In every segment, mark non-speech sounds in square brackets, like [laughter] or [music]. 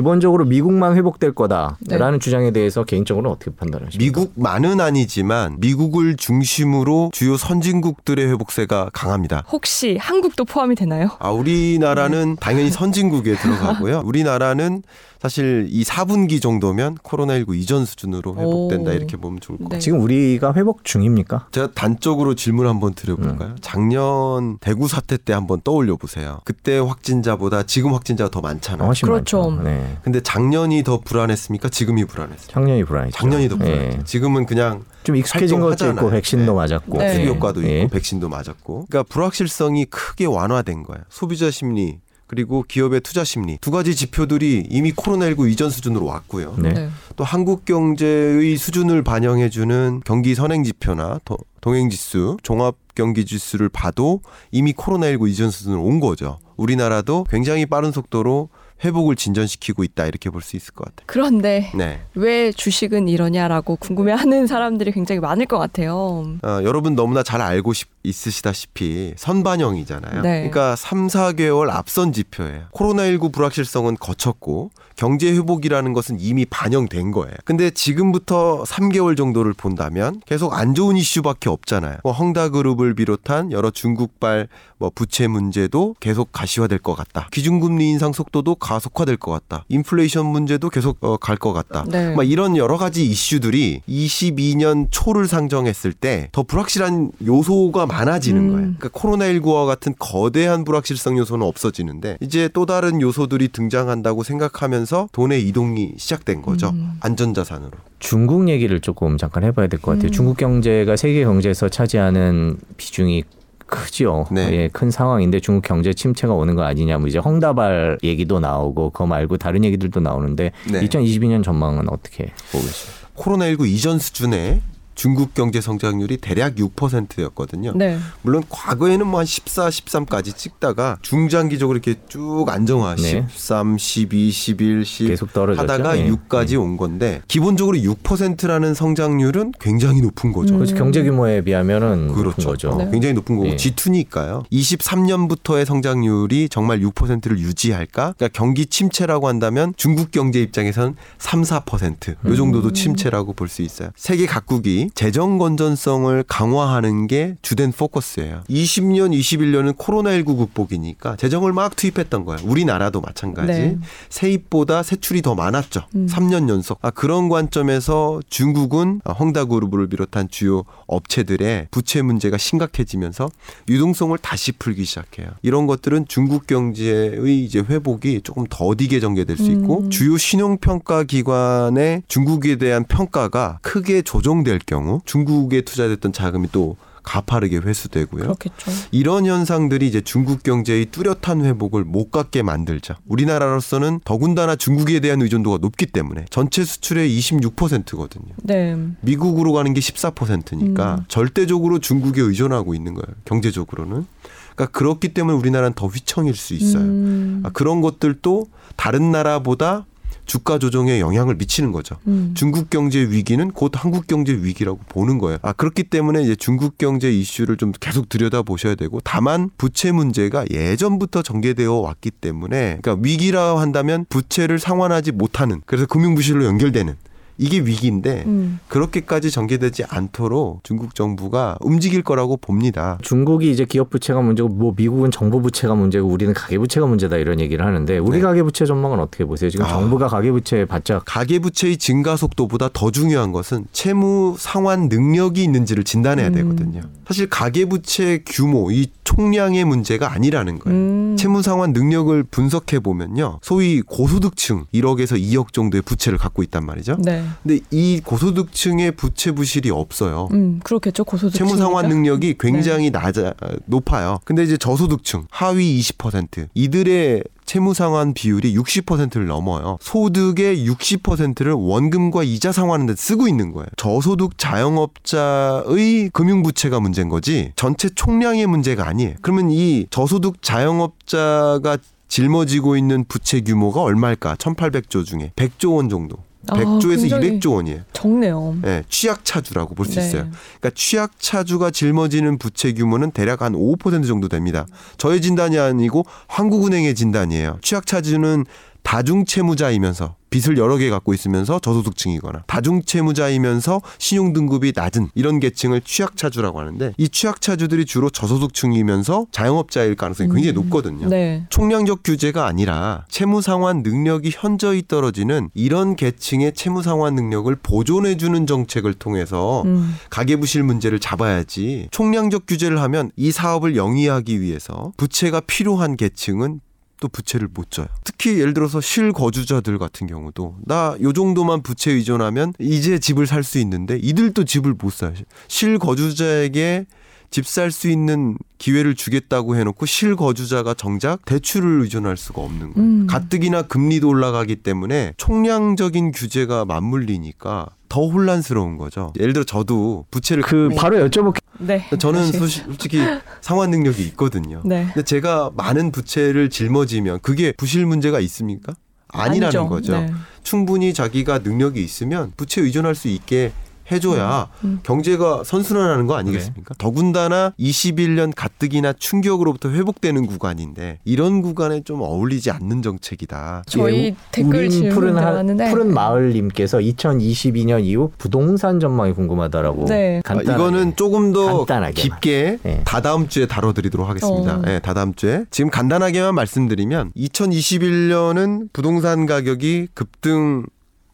기본적으로 미국만 회복될 거다라는 네. 주장에 대해서 개인적으로는 어떻게 판단하십니까? 미국만은 아니지만 미국을 중심으로 주요 선진국들의 회복세가 강합니다. 혹시 한국도 포함이 되나요? 아, 우리나라는 당연히 [laughs] 선진국에 들어가고요. 우리나라는 사실 이 4분기 정도면 코로나19 이전 수준으로 회복된다 오. 이렇게 보면 좋을 것 같아요. 네. 지금 우리가 회복 중입니까? 제가 단적으로 질문 한번 드려볼까요? 작년 대구 사태 때 한번 떠올려 보세요. 그때 확진자보다 지금 확진자가 더 많잖아요. 훨씬 그렇죠. 많죠. 네. 근데 작년이 더 불안했습니까? 지금이 불안했어요. 작년이 불안했죠. 작년이 더 불안했죠. 예. 지금은 그냥 좀 익숙해진 것도 있고 활동하잖아요. 백신도 네. 맞았고 네. 수비 효과도 예. 있고 백신도 맞았고. 그러니까 불확실성이 크게 완화된 거예요. 소비자 심리 그리고 기업의 투자 심리 두 가지 지표들이 이미 코로나19 이전 수준으로 왔고요. 네. 또 한국 경제의 수준을 반영해주는 경기 선행 지표나 도- 동행 지수, 종합 경기 지수를 봐도 이미 코로나19 이전 수준으로 온 거죠. 우리나라도 굉장히 빠른 속도로 회복을 진전시키고 있다 이렇게 볼 수 있을 것 같아요. 그런데 네. 왜 주식은 이러냐라고 궁금해하는 사람들이 굉장히 많을 것 같아요. 어, 여러분 너무나 잘 알고 싶- 있으시다시피 선반영이잖아요. 네. 그러니까 3, 4개월 앞선 지표예요. 코로나19 불확실성은 거쳤고 경제 회복이라는 것은 이미 반영된 거예요. 근데 지금부터 3개월 정도를 본다면 계속 안 좋은 이슈밖에 없잖아요. 뭐 헝다그룹을 비롯한 여러 중국발 뭐 부채 문제도 계속 가시화될 것 같다. 기준금리 인상 속도도 가속화될 것 같다. 인플레이션 문제도 계속 어, 갈것 같다. 네. 막 이런 여러 가지 이슈들이 22년 초를 상정했을 때 더 불확실한 요소가 많아지는 음. 거예요. 그러니까 코로나19와 같은 거대한 불확실성 요소는 없어지는데 이제 또 다른 요소들이 등장한다고 생각하면서 돈의 이동이 시작된 거죠. 음. 안전자산으로. 중국 얘기를 조금 잠깐 해봐야 될 것 같아요. 음. 중국 경제가 세계 경제에서 차지하는 비중이 크죠. 네. 예, 큰 상황인데 중국 경제 침체가 오는 거 아니냐. 뭐 이제 헝다발 얘기도 나오고 그거 말고 다른 얘기들도 나오는데 네. 2022년 전망은 어떻게 보고 계십니까? 코로나19 이전 수준의 중국 경제 성장률이 대략 6%였거든요. 네. 물론 과거에는 뭐 한 14, 13까지 찍다가 중장기적으로 이렇게 쭉 안정화 네. 13, 12, 11, 10 계속 떨어졌죠. 하다가 예. 6까지 온 건데 기본적으로 6%라는 성장률은 굉장히 높은 거죠. 음. 그렇죠. 경제 규모에 비하면은 높은 그렇죠. 거죠. 어, 네. 굉장히 높은 거고 예. G2니까요. 23년부터의 성장률이 정말 6%를 유지할까? 그러니까 경기 침체라고 한다면 중국 경제 입장에선 3, 4%요 음. 정도도 침체라고 볼 수 있어요. 세계 각국이 재정 건전성을 강화하는 게 주된 포커스예요. 20년, 21년은 코로나19 극복이니까 재정을 막 투입했던 거예요. 우리나라도 마찬가지. 네. 세입보다 세출이 더 많았죠. 음. 3년 연속. 아, 그런 관점에서 중국은 헝다그룹을 비롯한 주요 업체들의 부채 문제가 심각해지면서 유동성을 다시 풀기 시작해요. 이런 것들은 중국 경제의 이제 회복이 조금 더디게 전개될 수 있고 음. 주요 신용평가 기관의 중국에 대한 평가가 크게 조정될 경우 중국에 투자됐던 자금이 또 가파르게 회수되고요. 그렇겠죠. 이런 현상들이 이제 중국 경제의 뚜렷한 회복을 못 갖게 만들죠. 우리나라로서는 더군다나 중국에 대한 의존도가 높기 때문에 전체 수출의 26%거든요. 네. 미국으로 가는 게 14%니까 음. 절대적으로 중국에 의존하고 있는 거예요. 경제적으로는. 그러니까 그렇기 때문에 우리나라는 더 휘청일 수 있어요. 음. 아, 그런 것들도 다른 나라보다 주가 조정에 영향을 미치는 거죠. 음. 중국 경제 위기는 곧 한국 경제 위기라고 보는 거예요. 아 그렇기 때문에 이제 중국 경제 이슈를 좀 계속 들여다 보셔야 되고 다만 부채 문제가 예전부터 전개되어 왔기 때문에 그러니까 위기라 한다면 부채를 상환하지 못하는 그래서 금융 부실로 연결되는 이게 위기인데 음. 그렇게까지 전개되지 않도록 중국 정부가 움직일 거라고 봅니다. 중국이 이제 기업 부채가 문제고 뭐 미국은 정부 부채가 문제고 우리는 가계 부채가 문제다 이런 얘기를 하는데 우리 네. 가계 부채 전망은 어떻게 보세요? 지금 아. 정부가 가계 부채 바짝 가계 부채의 증가 속도보다 더 중요한 것은 채무 상환 능력이 있는지를 진단해야 음. 되거든요. 사실 가계 부채 규모, 이 총량의 문제가 아니라는 거예요. 음. 채무 상환 능력을 분석해 보면요. 소위 고소득층 1억에서 2억 정도의 부채를 갖고 있단 말이죠. 네. 근데 이 고소득층의 부채 부실이 없어요. 음, 그렇겠죠. 고소득층 채무 상환 능력이 음. 굉장히 네. 낮아 어, 높아요. 근데 이제 저소득층 하위 20% 이들의 채무 상환 비율이 60%를 넘어요. 소득의 60%를 원금과 이자 상환하는 데 쓰고 있는 거예요. 저소득 자영업자의 금융 부채가 문제인 거지 전체 총량의 문제가 아니에요. 그러면 이 저소득 자영업자가 짊어지고 있는 부채 규모가 얼마일까? 1800조 중에 100조 원 정도. 아, 100조에서 굉장히 200조 원이에요. 적네요. 예, 취약차주라고 볼수 네. 있어요. 그러니까 취약차주가 짊어지는 부채 규모는 대략 한 5% 정도 됩니다. 저의 진단이 아니고 한국은행의 진단이에요. 취약차주는 다중채무자이면서 빚을 여러 개 갖고 있으면서 저소득층이거나 다중채무자이면서 신용등급이 낮은 이런 계층을 취약차주라고 하는데 이 취약차주들이 주로 저소득층이면서 자영업자일 가능성이 굉장히 높거든요. 네. 총량적 규제가 아니라 채무 상환 능력이 현저히 떨어지는 이런 계층의 채무 상환 능력을 보존해 주는 정책을 통해서 음. 가계부실 문제를 잡아야지 총량적 규제를 하면 이 사업을 영위하기 위해서 부채가 필요한 계층은 또 부채를 못 져요. 특히 예를 들어서 실거주자들 같은 경우도 나 요 정도만 부채 의존하면 이제 집을 살 수 있는데 이들도 집을 못 사요. 실거주자에게 집 살 수 있는 기회를 주겠다고 해놓고 실거주자가 정작 대출을 의존할 수가 없는 거예요. 음. 가뜩이나 금리도 올라가기 때문에 총량적인 규제가 맞물리니까 더 혼란스러운 거죠. 예를 들어 저도 부채를 그 바로 여쭤볼게. 네. 저는. 소시- 솔직히 상환 능력이 있거든요. 네. 근데 제가 많은 부채를 짊어지면 그게 부실 문제가 있습니까? 아니라는 아니죠. 거죠. 네. 충분히 자기가 능력이 있으면 부채 의존할 수 있게 해줘야 음. 경제가 선순환하는 거 아니겠습니까? 더군다나 21년 가뜩이나 충격으로부터 회복되는 구간인데 이런 구간에 좀 어울리지 않는 정책이다. 저희 예, 댓글 질문 들어왔는데 푸른 마을님께서 2022년 이후 부동산 전망이 궁금하다라고. 네. 아, 간단하게. 이거는 조금 더 간단하게만. 깊게 네. 다다음 주에 다뤄드리도록 하겠습니다. 어. 네, 다다음 주에 지금 간단하게만 말씀드리면 2021년은 부동산 가격이 급등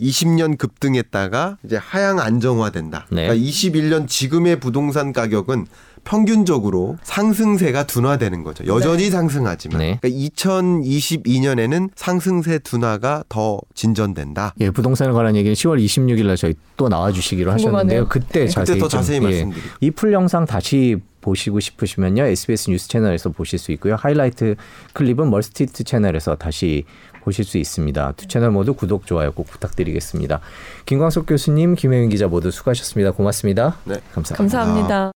20년 급등했다가 이제 하향 안정화된다. 네. 그러니까 21년 지금의 부동산 가격은 평균적으로 상승세가 둔화되는 거죠. 여전히 상승하지만. 네. 그러니까 2022년에는 상승세 둔화가 더 진전된다. 예, 부동산에 관한 얘기는 10월 26일 날 저희 또 나와 주시기로 궁금하네요. 하셨는데요. 그때 네. 자세히 그때 더 좀, 자세히 예, 말씀드릴게요. 이풀 영상 다시 보시고 싶으시면요. SBS 뉴스 채널에서 보실 수 있고요. 하이라이트 클립은 멀스티트 채널에서 다시 보실 수 있습니다. 두 채널 모두 구독, 좋아요 꼭 부탁드리겠습니다. 김광석 교수님, 김혜윤 기자 모두 수고하셨습니다. 고맙습니다. 네. 감사합니다. 감사합니다.